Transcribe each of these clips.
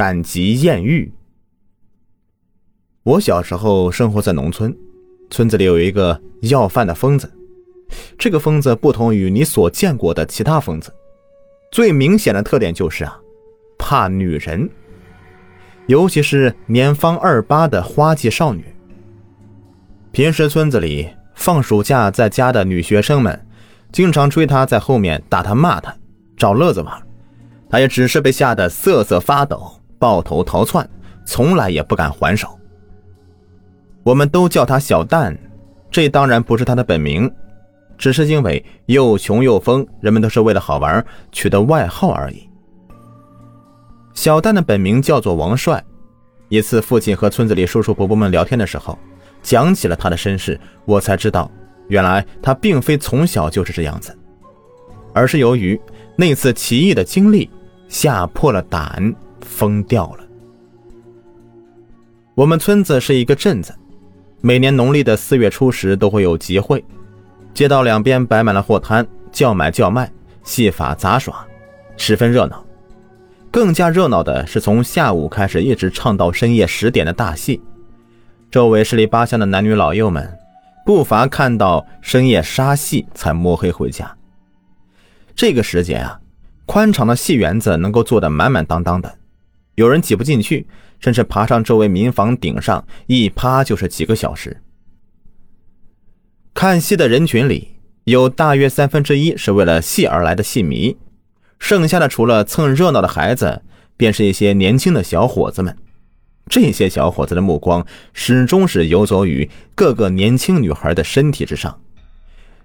赶集艳遇。我小时候生活在农村，村子里有一个要饭的疯子。这个疯子不同于你所见过的其他疯子，最明显的特点就是啊，怕女人，尤其是年方二八的花季少女。平时村子里放暑假在家的女学生们，经常追他在后面打他骂他，找乐子玩。他也只是被吓得瑟瑟发抖，抱头逃窜，从来也不敢还手。我们都叫他小蛋，这当然不是他的本名，只是因为又穷又疯，人们都是为了好玩取的外号而已。小蛋的本名叫做王帅。一次，父亲和村子里叔叔伯伯们聊天的时候，讲起了他的身世，我才知道，原来他并非从小就是这样子，而是由于那次奇异的经历。吓破了胆，疯掉了。我们村子是一个镇子，每年农历的四月初十都会有集会，街道两边摆满了货摊，叫买叫卖，戏法杂耍，十分热闹。更加热闹的是从下午开始一直唱到深夜十点的大戏，周围十里八乡的男女老幼们，不乏看到深夜杀戏才摸黑回家。这个时节啊。宽敞的戏园子能够坐得满满当当的，有人挤不进去，甚至爬上周围民房顶上，一趴就是几个小时。看戏的人群里有大约三分之一是为了戏而来的戏迷，剩下的除了蹭热闹的孩子，便是一些年轻的小伙子们。这些小伙子的目光始终是游走于各个年轻女孩的身体之上，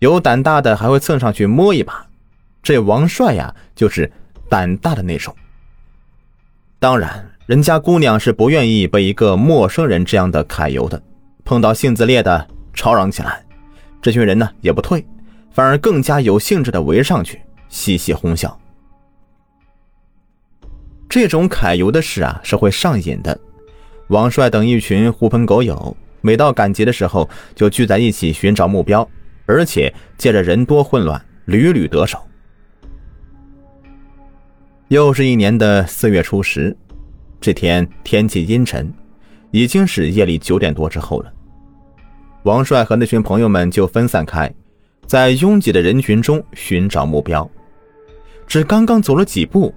有胆大的还会蹭上去摸一把。这王帅呀，就是胆大的那种。当然，人家姑娘是不愿意被一个陌生人这样的揩油的。碰到性子烈的，吵嚷起来，这群人呢也不退，反而更加有兴致的围上去，嘻嘻哄笑。这种揩油的事啊，是会上瘾的。王帅等一群狐朋狗友，每到赶集的时候，就聚在一起寻找目标，而且借着人多混乱，屡屡得手。又是一年的四月初十，这天天气阴沉，已经是夜里九点多之后了。王帅和那群朋友们就分散开，在拥挤的人群中寻找目标。只刚刚走了几步，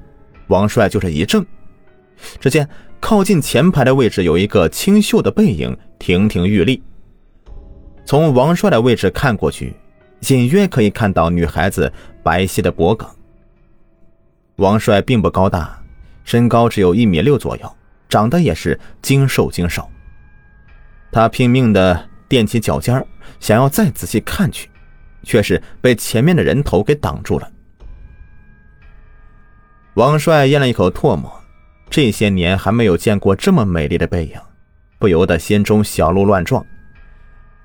王帅就是一怔，只见靠近前排的位置有一个清秀的背影亭亭玉立。从王帅的位置看过去，隐约可以看到女孩子白皙的脖颈。王帅并不高大，身高只有一米六左右，长得也是精瘦精瘦。他拼命的踮起脚尖想要再仔细看去，却是被前面的人头给挡住了。王帅咽了一口唾沫，这些年还没有见过这么美丽的背影，不由得心中小鹿乱撞。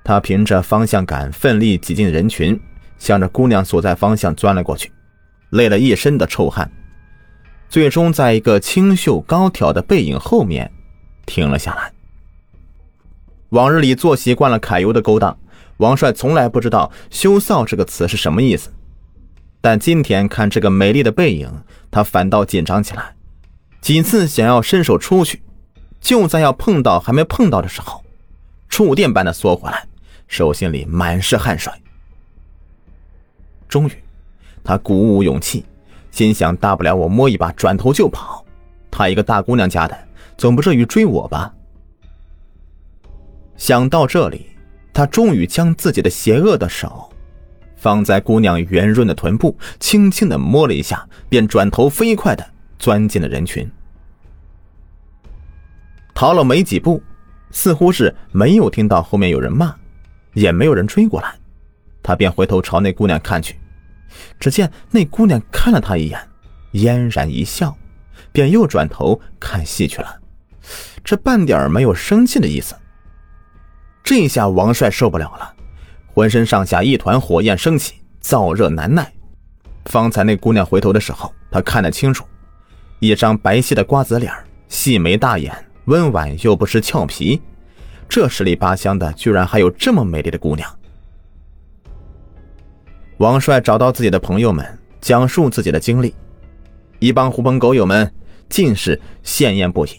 他凭着方向感，奋力挤进人群，向着姑娘所在方向钻了过去，累了一身的臭汗。最终，在一个清秀高挑的背影后面停了下来。往日里做习惯了揩油的勾当，王帅从来不知道“羞臊”这个词是什么意思。但今天看这个美丽的背影，他反倒紧张起来，几次想要伸手出去，就在要碰到还没碰到的时候，触电般的缩回来，手心里满是汗水。终于，他鼓舞勇气。心想，大不了我摸一把，转头就跑。她一个大姑娘家的，总不至于追我吧？想到这里，他终于将自己的邪恶的手放在姑娘圆润的臀部，轻轻的摸了一下，便转头飞快的钻进了人群。逃了没几步，似乎是没有听到后面有人骂，也没有人追过来，他便回头朝那姑娘看去。只见那姑娘看了他一眼，嫣然一笑，便又转头看戏去了，这半点没有生气的意思。这下王帅受不了了，浑身上下一团火焰升起，燥热难耐。方才那姑娘回头的时候，他看得清楚，一张白皙的瓜子脸，细眉大眼，温婉又不失俏皮。这十里八乡的，居然还有这么美丽的姑娘。王帅找到自己的朋友们，讲述自己的经历。一帮狐朋狗友们尽是羡艳不已。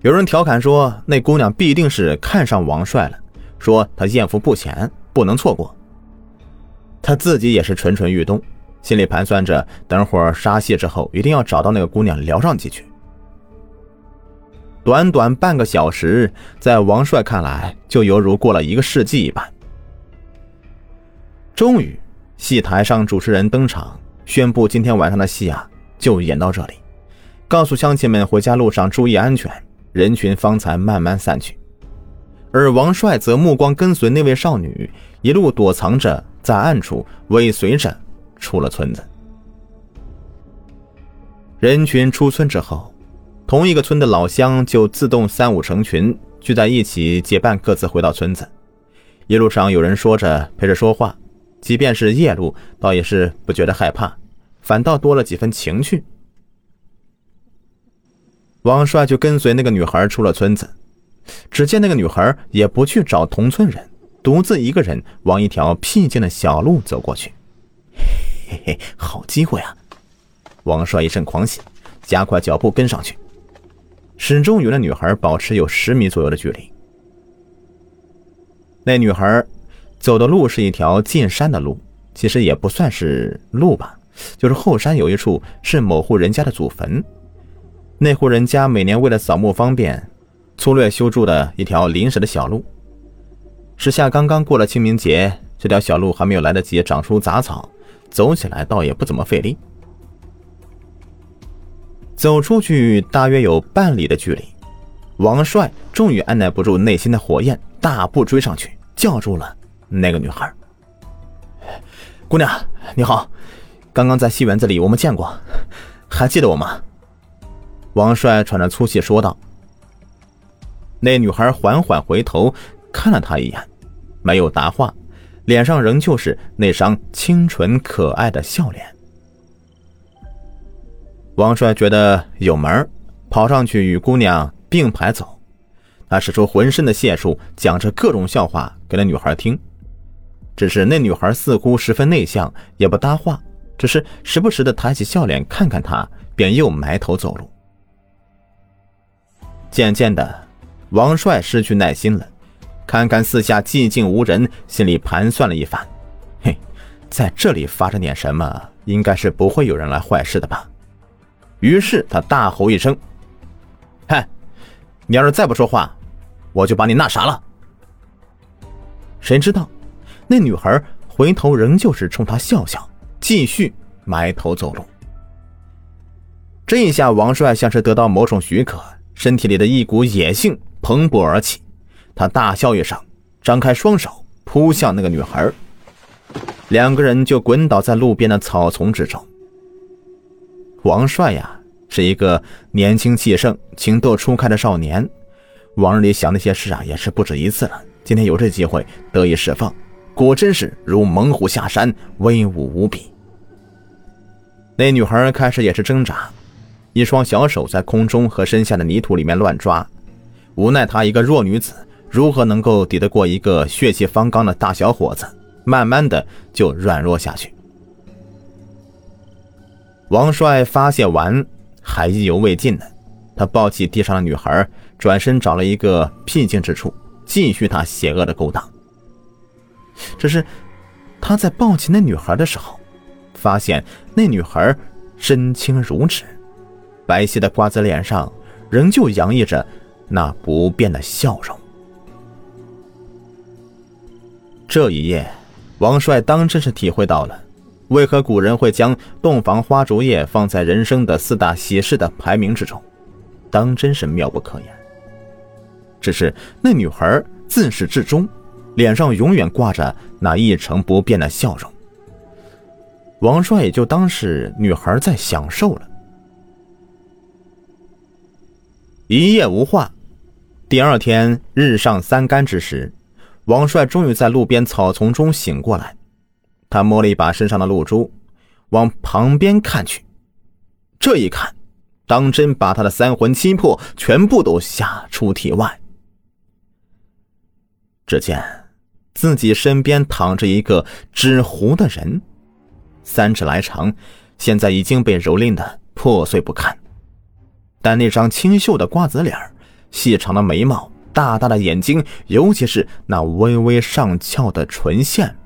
有人调侃说，那姑娘必定是看上王帅了，说他艳福不浅，不能错过。他自己也是蠢蠢欲动，心里盘算着，等会儿杀戏之后，一定要找到那个姑娘聊上几句。短短半个小时，在王帅看来，就犹如过了一个世纪一般。终于，戏台上主持人登场，宣布今天晚上的戏啊，就演到这里，告诉乡亲们回家路上注意安全。人群方才慢慢散去，而王帅则目光跟随那位少女，一路躲藏着，在暗处尾随着出了村子。人群出村之后，同一个村的老乡就自动三五成群聚在一起，结伴各自回到村子。一路上有人说着陪着说话，即便是夜路，倒也是不觉得害怕，反倒多了几分情趣。王帅就跟随那个女孩出了村子，只见那个女孩也不去找同村人，独自一个人往一条僻静的小路走过去。嘿嘿，好机会啊！王帅一阵狂喜，加快脚步跟上去，始终与那女孩保持有十米左右的距离。那女孩走的路是一条进山的路，其实也不算是路吧，就是后山有一处是某户人家的祖坟。那户人家每年为了扫墓方便，粗略修筑的一条临时的小路。时下刚刚过了清明节，这条小路还没有来得及长出杂草，走起来倒也不怎么费力。走出去大约有半里的距离，王帅终于按耐不住内心的火焰，大步追上去，叫住了那个女孩：“姑娘，你好，刚刚在戏园子里我们见过，还记得我吗？”王帅喘着粗气说道：“那女孩缓缓回头看了他一眼，没有答话，脸上仍旧是那张清纯可爱的笑脸。”王帅觉得有门跑上去与姑娘并排走。他使出浑身的解数，讲着各种笑话给那女孩听。只是那女孩似乎十分内向，也不搭话，只是时不时的抬起笑脸看看他，便又埋头走路。渐渐的，王帅失去耐心了，看看四下寂静无人，心里盘算了一番，嘿，在这里发生点什么，应该是不会有人来坏事的吧。于是他大吼一声：“嗨，你要是再不说话，我就把你那啥了。”谁知道，那女孩回头仍旧是冲他笑笑，继续埋头走路。这一下，王帅像是得到某种许可。身体里的一股野性蓬勃而起，他大笑一声，张开双手扑向那个女孩，两个人就滚倒在路边的草丛之中。王帅呀，是一个年轻气盛、情窦初开的少年，往日里想那些事啊，也是不止一次了。今天有这机会得以释放，果真是如猛虎下山，威武无比。那女孩开始也是挣扎。一双小手在空中和身下的泥土里面乱抓，无奈她一个弱女子，如何能够抵得过一个血气方刚的大小伙子？慢慢的就软弱下去。王帅发泄完，还意犹未尽呢。他抱起地上的女孩，转身找了一个僻静之处，继续他邪恶的勾当。只是他在抱起那女孩的时候，发现那女孩身轻如纸。白皙的瓜子脸上，仍旧洋溢着那不变的笑容。这一夜，王帅当真是体会到了，为何古人会将洞房花烛夜放在人生的四大喜事的排名之中，当真是妙不可言。只是那女孩自始至终，脸上永远挂着那一成不变的笑容。王帅也就当是女孩在享受了。一夜无话，第二天日上三竿之时，王帅终于在路边草丛中醒过来。他摸了一把身上的露珠，往旁边看去。这一看，当真把他的三魂七魄全部都吓出体外。只见自己身边躺着一个纸糊的人，三尺来长，现在已经被蹂躏的破碎不堪。但那张清秀的瓜子脸细长的眉毛，大大的眼睛，尤其是那微微上翘的唇线，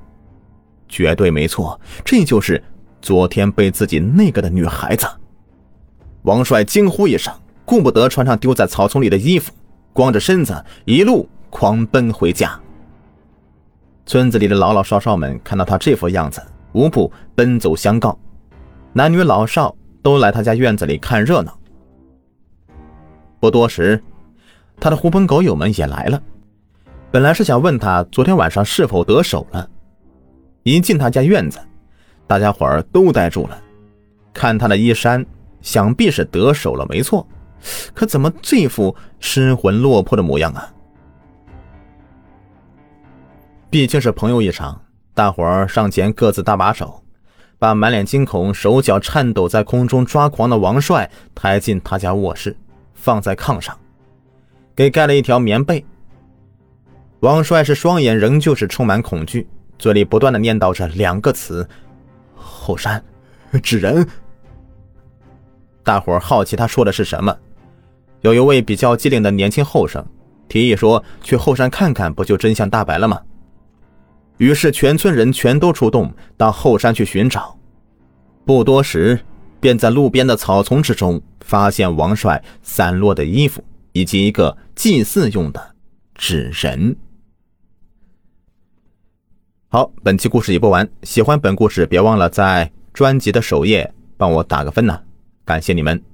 绝对没错，这就是昨天被自己那个的女孩子。王帅惊呼一声，顾不得穿上丢在草丛里的衣服，光着身子一路狂奔回家。村子里的老老少少们看到他这副样子，无不奔走相告，男女老少都来他家院子里看热闹。不多时，他的狐朋狗友们也来了。本来是想问他昨天晚上是否得手了，一进他家院子，大家伙儿都呆住了。看他的衣衫，想必是得手了，没错。可怎么这副失魂落魄的模样啊？毕竟是朋友一场，大伙儿上前各自搭把手，把满脸惊恐、手脚颤抖在空中抓狂的王帅抬进他家卧室，放在炕上，给盖了一条棉被。王帅是双眼仍旧是充满恐惧，嘴里不断的念叨着两个词：“后山，纸人。”大伙儿好奇他说的是什么，有一位比较机灵的年轻后生提议说：“去后山看看，不就真相大白了吗？”于是，全村人全都出动到后山去寻找。不多时，便在路边的草丛之中发现王帅散落的衣服以及一个祭祀用的纸人。好，本期故事已播完。喜欢本故事，别忘了在专辑的首页帮我打个分呐，感谢你们。